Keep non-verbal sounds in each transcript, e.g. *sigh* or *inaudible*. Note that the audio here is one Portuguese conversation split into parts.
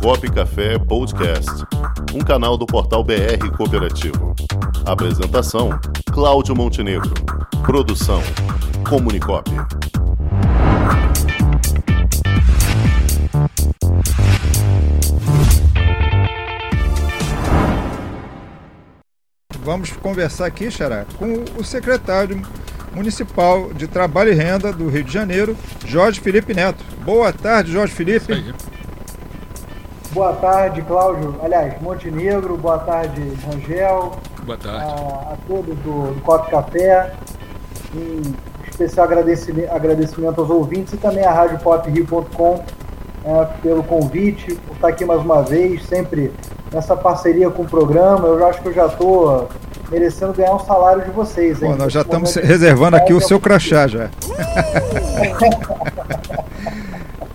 Cop Café Podcast, um canal do portal BR Cooperativo. Apresentação: Cláudio Montenegro. Produção: Comunicop. Vamos conversar aqui, Xará, com o secretário municipal de Trabalho e Renda do Rio de Janeiro, Jorge Felipe Neto. Boa tarde, Jorge Felipe. Boa tarde, Cláudio. Aliás, Montenegro, boa tarde, Rangel. Boa tarde. A, a todos do, do Copo Café. Um especial agradecimento, agradecimento aos ouvintes e também à RádioPopRio.com é, pelo convite, por estar aqui mais uma vez, sempre nessa parceria com o programa. Eu acho que eu já estou merecendo ganhar um salário de vocês. Hein? Pô, nós já estamos reservando aqui o seu crachá já. *laughs*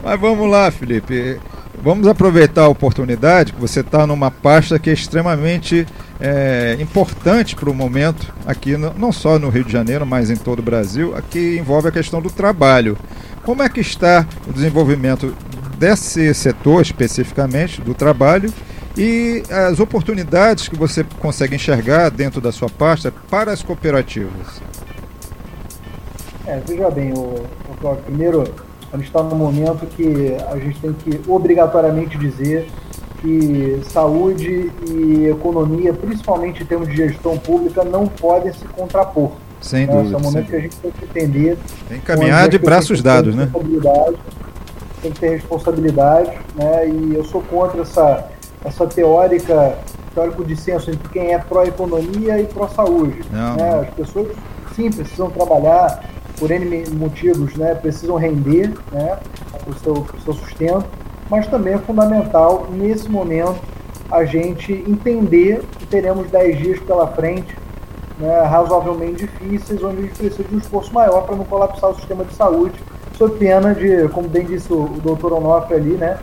Mas vamos lá, Felipe. Vamos aproveitar a oportunidade que você está numa pasta que é extremamente é, importante para o momento aqui, no, não só no Rio de Janeiro, mas em todo o Brasil, que envolve a questão do trabalho. Como é que está o desenvolvimento desse setor especificamente, do trabalho, e as oportunidades que você consegue enxergar dentro da sua pasta para as cooperativas? É, veja bem, o, o primeiro a gente está num momento que a gente tem que obrigatoriamente dizer que saúde e economia, principalmente em termos de gestão pública, não podem se contrapor. Sem né? dúvida. Esse é um momento que a gente tem que entender. Tem que caminhar de braços dados, né? Tem que ter responsabilidade, né? E eu sou contra essa, essa teórica, teórico dissenso entre quem é pró-economia e pró-saúde. Né? As pessoas, sim, precisam trabalhar, por N motivos, né, precisam render né, o seu, seu sustento, mas também é fundamental, nesse momento, a gente entender que teremos 10 dias pela frente né, razoavelmente difíceis, onde a gente precisa de um esforço maior para não colapsar o sistema de saúde, sob pena de, como bem disse o, o doutor Onofre ali, né,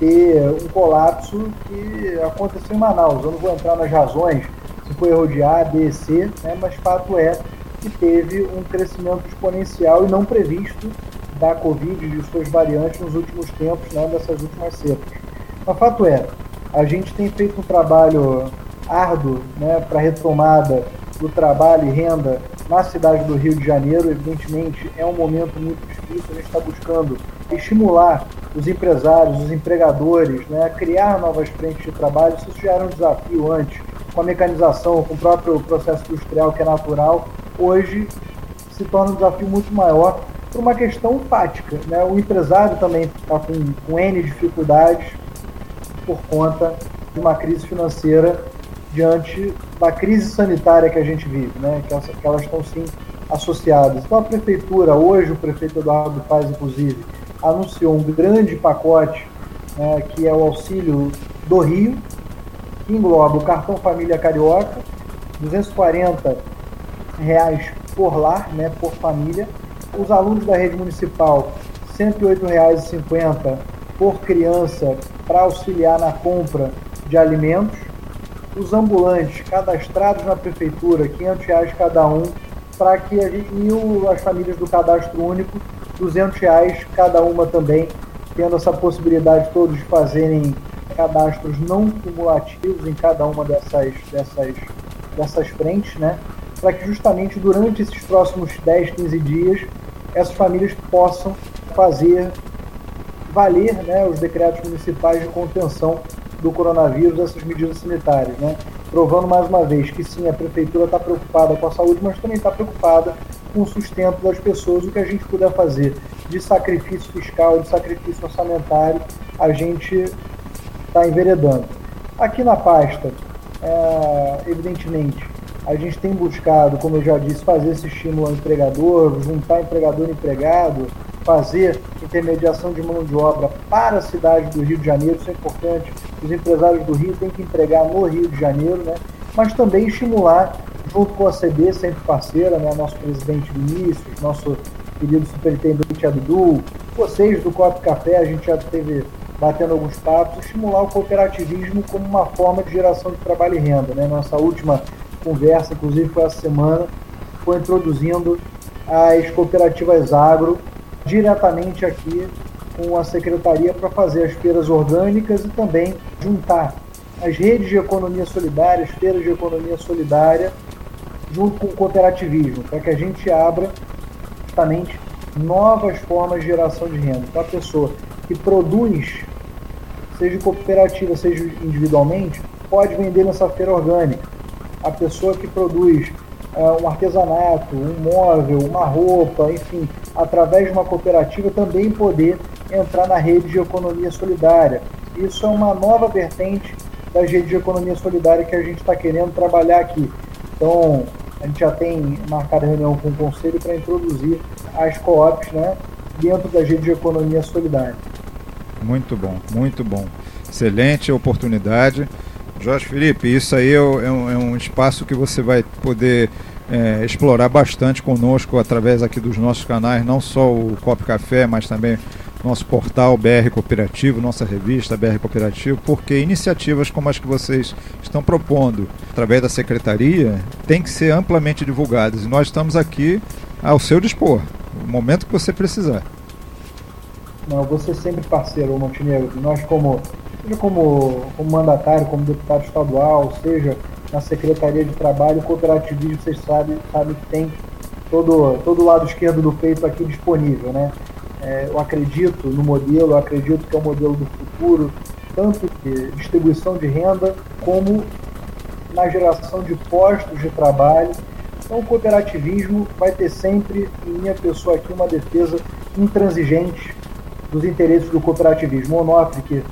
ter um colapso que aconteceu em Manaus. Eu não vou entrar nas razões, se foi erro de A, B, C, né, mas fato é que teve um crescimento exponencial e não previsto da Covid e de suas variantes nos últimos tempos, né, dessas últimas cepas. Mas fato é, a gente tem feito um trabalho árduo né, para retomada do trabalho e renda na cidade do Rio de Janeiro. Evidentemente, é um momento muito difícil, a gente está buscando estimular os empresários, os empregadores, né, a criar novas frentes de trabalho. Isso já era um desafio antes, com a mecanização, com o próprio processo industrial que é natural, hoje se torna um desafio muito maior por uma questão fática. Né? O empresário também está com, com N dificuldades por conta de uma crise financeira diante da crise sanitária que a gente vive, né? que, que elas estão sim associadas. Então a prefeitura, hoje o prefeito Eduardo Paz, inclusive, anunciou um grande pacote né, que é o auxílio do Rio, que engloba o cartão família carioca, 240 reais por lar, né, por família. Os alunos da rede municipal, R$ 108,50 por criança para auxiliar na compra de alimentos. Os ambulantes cadastrados na prefeitura, 500 reais cada um, para que a gente, e as famílias do cadastro único, 200 reais cada uma também, tendo essa possibilidade todos de fazerem cadastros não cumulativos em cada uma dessas, dessas, dessas frentes, né? Para que justamente durante esses próximos 10, 15 dias essas famílias possam fazer valer né, os decretos municipais de contenção do coronavírus, essas medidas sanitárias, né? provando mais uma vez que sim, a prefeitura está preocupada com a saúde, mas também está preocupada com o sustento das pessoas, o que a gente puder fazer de sacrifício fiscal, de sacrifício orçamentário, a gente está enveredando. Aqui na pasta, é, evidentemente, a gente tem buscado, como eu já disse, fazer esse estímulo ao empregador, juntar empregador e empregado, fazer intermediação de mão de obra para a cidade do Rio de Janeiro, isso é importante. Os empresários do Rio têm que empregar no Rio de Janeiro, né? mas também estimular, junto com a CB, sempre parceira, né? nosso presidente Vinícius, nosso querido superintendente Abdul, vocês do Copo Café, a gente já teve batendo alguns papos, estimular o cooperativismo como uma forma de geração de trabalho e renda. Né? Nossa última conversa, inclusive foi essa semana, foi introduzindo as cooperativas agro diretamente aqui com a secretaria para fazer as feiras orgânicas e também juntar as redes de economia solidária, as feiras de economia solidária, junto com o cooperativismo, para que a gente abra justamente novas formas de geração de renda. Então, a pessoa que produz, seja cooperativa, seja individualmente, pode vender nessa feira orgânica. A pessoa que produz uh, um artesanato, um móvel, uma roupa, enfim, através de uma cooperativa também poder entrar na rede de economia solidária. Isso é uma nova vertente da rede de economia solidária que a gente está querendo trabalhar aqui. Então, a gente já tem marcado reunião com o Conselho para introduzir as co-ops né, dentro da rede de economia solidária. Muito bom, muito bom. Excelente oportunidade. Jorge Felipe, isso aí é, é um, é um espaço que você vai poder é, explorar bastante conosco através aqui dos nossos canais, não só o Cop Café, mas também nosso portal BR Cooperativo, nossa revista BR Cooperativo, porque iniciativas como as que vocês estão propondo através da secretaria têm que ser amplamente divulgadas e nós estamos aqui ao seu dispor, no momento que você precisar. Não, você sempre parceiro, Montenegro. Nós como seja como, como mandatário, como deputado estadual, seja na Secretaria de Trabalho, o cooperativismo, vocês sabem, sabem que tem todo, todo o lado esquerdo do peito aqui disponível, né? É, eu acredito no modelo, eu acredito que é o modelo do futuro, tanto de distribuição de renda como na geração de postos de trabalho. Então, o cooperativismo vai ter sempre, em minha pessoa aqui, uma defesa intransigente dos interesses do cooperativismo. Onofre, que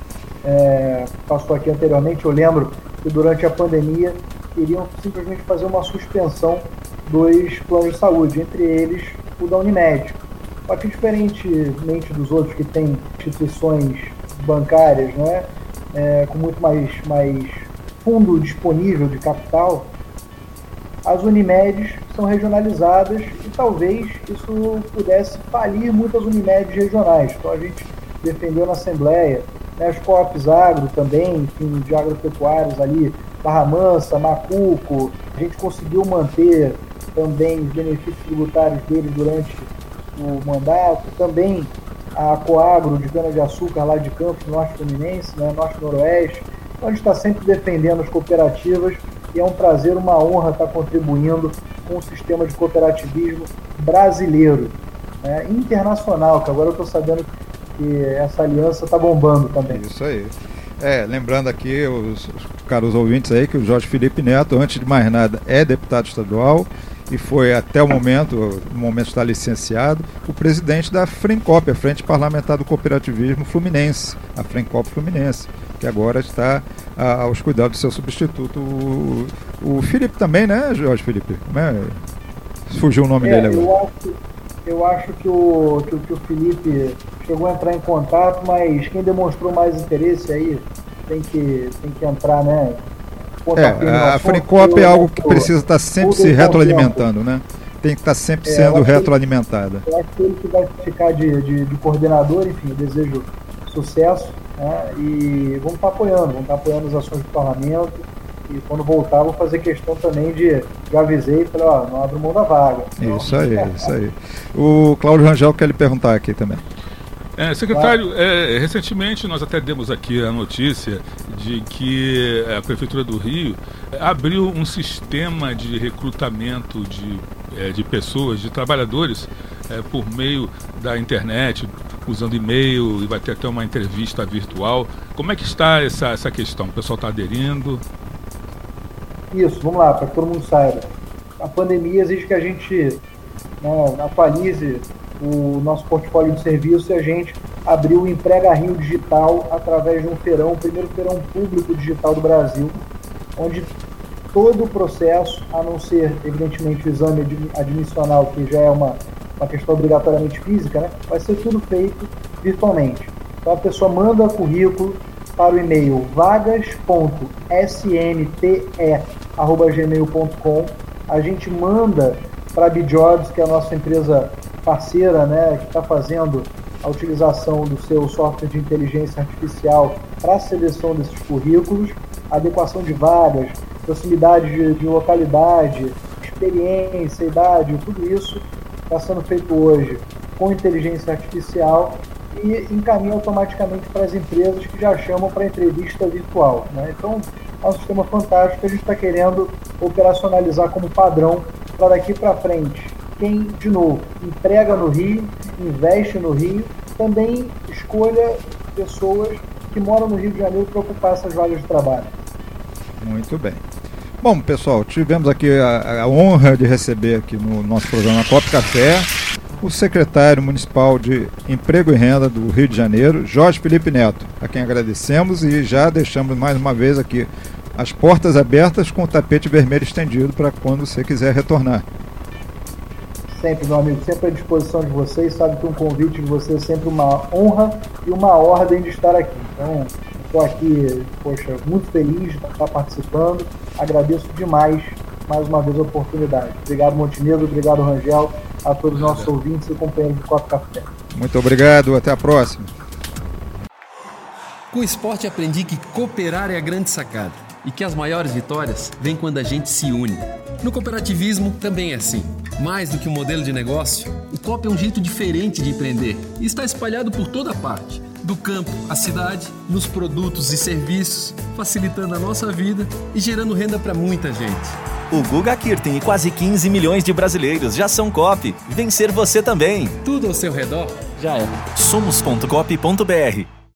é, passou aqui anteriormente, eu lembro que durante a pandemia queriam simplesmente fazer uma suspensão dos planos de saúde, entre eles o da Unimed. Só que diferentemente dos outros que têm instituições bancárias né, é, com muito mais, mais fundo disponível de capital, as Unimedes são regionalizadas e talvez isso pudesse falir muitas Unimedes regionais. Então a gente defendeu na Assembleia, né, as COPs agro também, enfim, de agropecuários ali, Barra Mansa, Macuco, a gente conseguiu manter também os benefícios tributários deles durante o mandato, também a Coagro de cana-de-açúcar lá de Campos, Norte Fluminense, né, Norte Noroeste. Então a gente está sempre defendendo as cooperativas e é um prazer, uma honra estar contribuindo com o sistema de cooperativismo brasileiro, né, internacional, que agora eu estou sabendo que essa aliança está bombando também. Isso aí. É, lembrando aqui os, os caros ouvintes aí que o Jorge Felipe Neto, antes de mais nada, é deputado estadual e foi até o momento, no momento está licenciado, o presidente da FRENCOP, a Frente Parlamentar do Cooperativismo Fluminense, a FRENCOP Fluminense, que agora está a, aos cuidados do seu substituto, o, o Felipe também, né, Jorge Felipe? É? Fugiu o nome é, dele agora. Eu acho, eu acho que, o, que, que o Felipe chegou a entrar em contato, mas quem demonstrou mais interesse aí tem que, tem que entrar, né? É, a Frencop é algo que precisa estar sempre se retroalimentando, né? Tem que estar sempre é, sendo retroalimentada. Eu acho que ele que vai ficar de, de, de coordenador, enfim, desejo sucesso né? e vamos estar apoiando, vamos estar apoiando as ações do parlamento e quando voltar vou fazer questão também de, já avisei, falei, ó, não abro mão da vaga. Isso aí, isso aí. O Cláudio Rangel quer lhe perguntar aqui também. É, secretário, é, recentemente nós até demos aqui a notícia de que a Prefeitura do Rio abriu um sistema de recrutamento de, é, de pessoas, de trabalhadores, é, por meio da internet, usando e-mail, e vai ter até uma entrevista virtual. Como é que está essa, essa questão? O pessoal está aderindo? Isso, vamos lá, para que todo mundo saiba. A pandemia exige que a gente né, atualize o nosso portfólio de serviço e a gente abriu o Emprega Rio Digital através de um feirão, o primeiro feirão público digital do Brasil, onde todo o processo, a não ser, evidentemente, o exame admissional, que já é uma, uma questão obrigatoriamente física, né, vai ser tudo feito virtualmente. Então a pessoa manda o currículo para o e-mail vagas.snt.gmail.com a gente manda para a Bijobs, que é a nossa empresa parceira, né, que está fazendo a utilização do seu software de inteligência artificial para a seleção desses currículos, adequação de vagas, proximidade de, de localidade, experiência, idade, tudo isso está sendo feito hoje com inteligência artificial e encaminha automaticamente para as empresas que já chamam para entrevista virtual. Né? Então, é um sistema fantástico que a gente está querendo operacionalizar como padrão para daqui para frente. Quem, de novo, emprega no Rio, investe no Rio, também escolha pessoas que moram no Rio de Janeiro para ocupar essas vagas de trabalho. Muito bem. Bom, pessoal, tivemos aqui a, a honra de receber aqui no nosso programa Copo Café o secretário municipal de Emprego e Renda do Rio de Janeiro, Jorge Felipe Neto, a quem agradecemos e já deixamos mais uma vez aqui as portas abertas com o tapete vermelho estendido para quando você quiser retornar. Sempre, meu amigo, sempre à disposição de vocês. Sabe que um convite de vocês é sempre uma honra e uma ordem de estar aqui. Então, estou aqui, poxa, muito feliz de estar participando. Agradeço demais mais uma vez a oportunidade. Obrigado, Montenegro. Obrigado, Rangel a todos os nossos ouvintes e companheiros do Copo Café. Muito obrigado, até a próxima. Com o esporte aprendi que cooperar é a grande sacada e que as maiores vitórias vêm quando a gente se une. No cooperativismo também é assim. Mais do que um modelo de negócio, o COP é um jeito diferente de empreender e está espalhado por toda parte do campo à cidade, nos produtos e serviços, facilitando a nossa vida e gerando renda para muita gente. O Guga Kirten e quase 15 milhões de brasileiros já são COP. Vencer você também. Tudo ao seu redor já é. Somos.cop.br